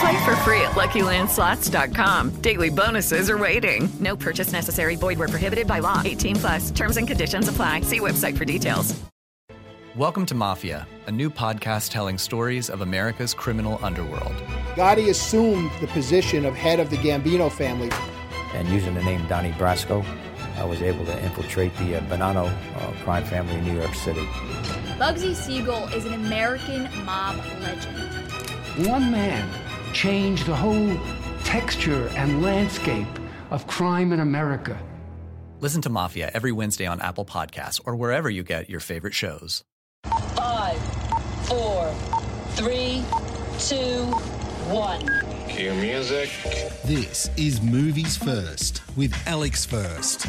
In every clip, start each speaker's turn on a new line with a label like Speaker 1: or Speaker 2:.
Speaker 1: Play for free at LuckyLandSlots.com. Daily bonuses are waiting. No purchase necessary. Void where prohibited by law. 18 plus. Terms and conditions apply. See website for details.
Speaker 2: Welcome to Mafia, a new podcast telling stories of America's criminal underworld.
Speaker 3: Gotti assumed the position of head of the Gambino family.
Speaker 4: And using the name Donnie Brasco, I was able to infiltrate the uh, Bonanno uh, crime family in New York City.
Speaker 5: Bugsy Siegel is an American mob legend.
Speaker 6: One man changed the whole texture and landscape of crime in America.
Speaker 2: Listen to Mafia every Wednesday on Apple Podcasts or wherever you get your favorite shows.
Speaker 7: Five, four, three, two, one.
Speaker 8: Cue music.
Speaker 9: This is Movies First with Alex First.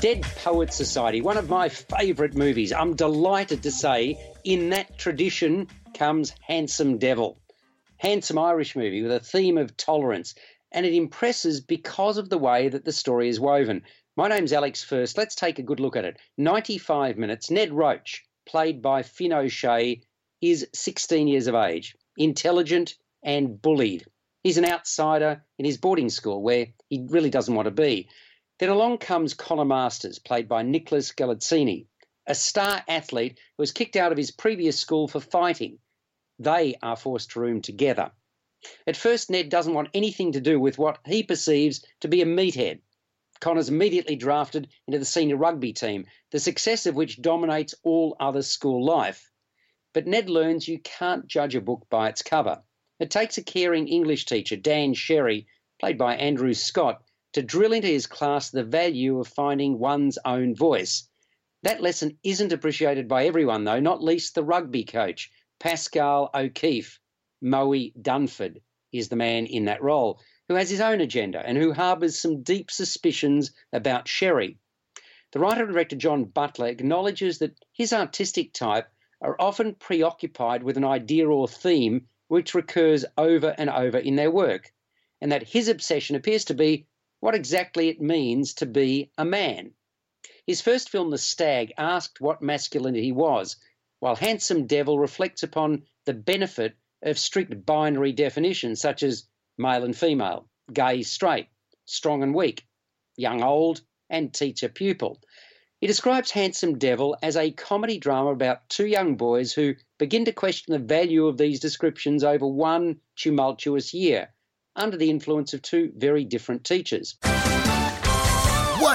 Speaker 10: Dead Poet Society, one of my favourite movies. I'm delighted to say, in that tradition comes Handsome Devil. Handsome Irish movie with a theme of tolerance, and it impresses because of the way that the story is woven. My name's Alex First. Let's take a good look at it. 95 minutes. Ned Roach, played by Fionn O'Shea, is 16 years of age, intelligent and bullied. He's an outsider in his boarding school where he really doesn't want to be. Then along comes Connor Masters, played by Nicholas Galitzine, a star athlete who was kicked out of his previous school for fighting. They are forced to room together. At first, Ned doesn't want anything to do with what he perceives to be a meathead. Connor's immediately drafted into the senior rugby team, the success of which dominates all other school life. But Ned learns you can't judge a book by its cover. It takes a caring English teacher, Dan Sherry, played by Andrew Scott, to drill into his class the value of finding one's own voice. That lesson isn't appreciated by everyone, though, not least the rugby coach, Pascal O'Keefe. Moe Dunford is the man in that role, who has his own agenda and who harbours some deep suspicions about Sherry. The writer and director John Butler acknowledges that his artistic type are often preoccupied with an idea or theme which recurs over and over in their work, and that his obsession appears to be what exactly it means to be a man. His first film, The Stag, asked what masculinity was, while Handsome Devil reflects upon the benefit of strict binary definitions such as male and female, gay, straight, strong and weak, young, old, and teacher pupil. He describes Handsome Devil as a comedy drama about two young boys who begin to question the value of these descriptions over one tumultuous year under the influence of two very different teachers.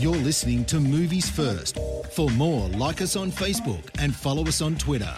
Speaker 9: You're listening to Movies First. For more, like us on Facebook and follow us on Twitter.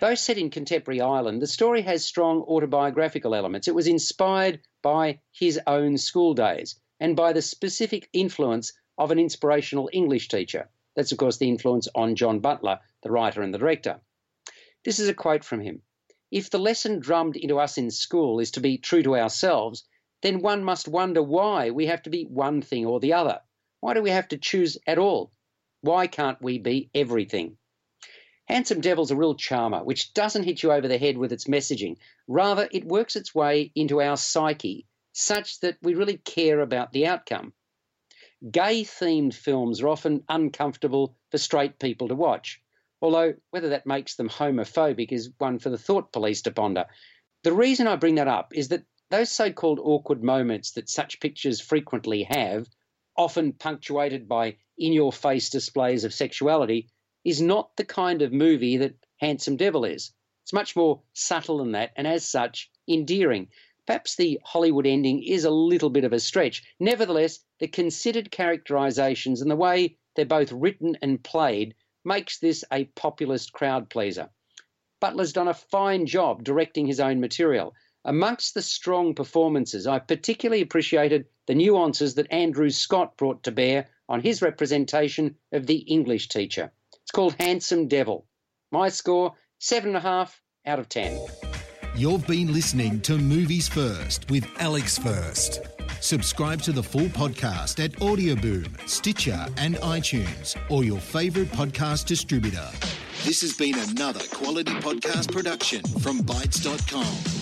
Speaker 10: Though set in contemporary Ireland, the story has strong autobiographical elements. It was inspired by his own school days and by the specific influence of an inspirational English teacher. That's, of course, the influence on John Butler, the writer and the director. This is a quote from him. If the lesson drummed into us in school is to be true to ourselves, then one must wonder why we have to be one thing or the other. Why do we have to choose at all? Why can't we be everything? Handsome Devil's a real charmer, which doesn't hit you over the head with its messaging. Rather, it works its way into our psyche such that we really care about the outcome. Gay themed films are often uncomfortable for straight people to watch, although whether that makes them homophobic is one for the thought police to ponder. The reason I bring that up is that those so called awkward moments that such pictures frequently have, often punctuated by in your face displays of sexuality, is not the kind of movie that Handsome Devil is. It's much more subtle than that, and as such, endearing. Perhaps the Hollywood ending is a little bit of a stretch. Nevertheless, the considered characterizations and the way they're both written and played makes this a populist crowd pleaser. Butler's done a fine job directing his own material. Amongst the strong performances, I particularly appreciated the nuances that Andrew Scott brought to bear on his representation of the English teacher. It's called Handsome Devil. My score, seven and a half out of ten.
Speaker 9: You've been listening to Movies First with Alex First. Subscribe to the full podcast at Audioboom, Stitcher, and iTunes, or your favourite podcast distributor. This has been another quality podcast production from Bitesz.com.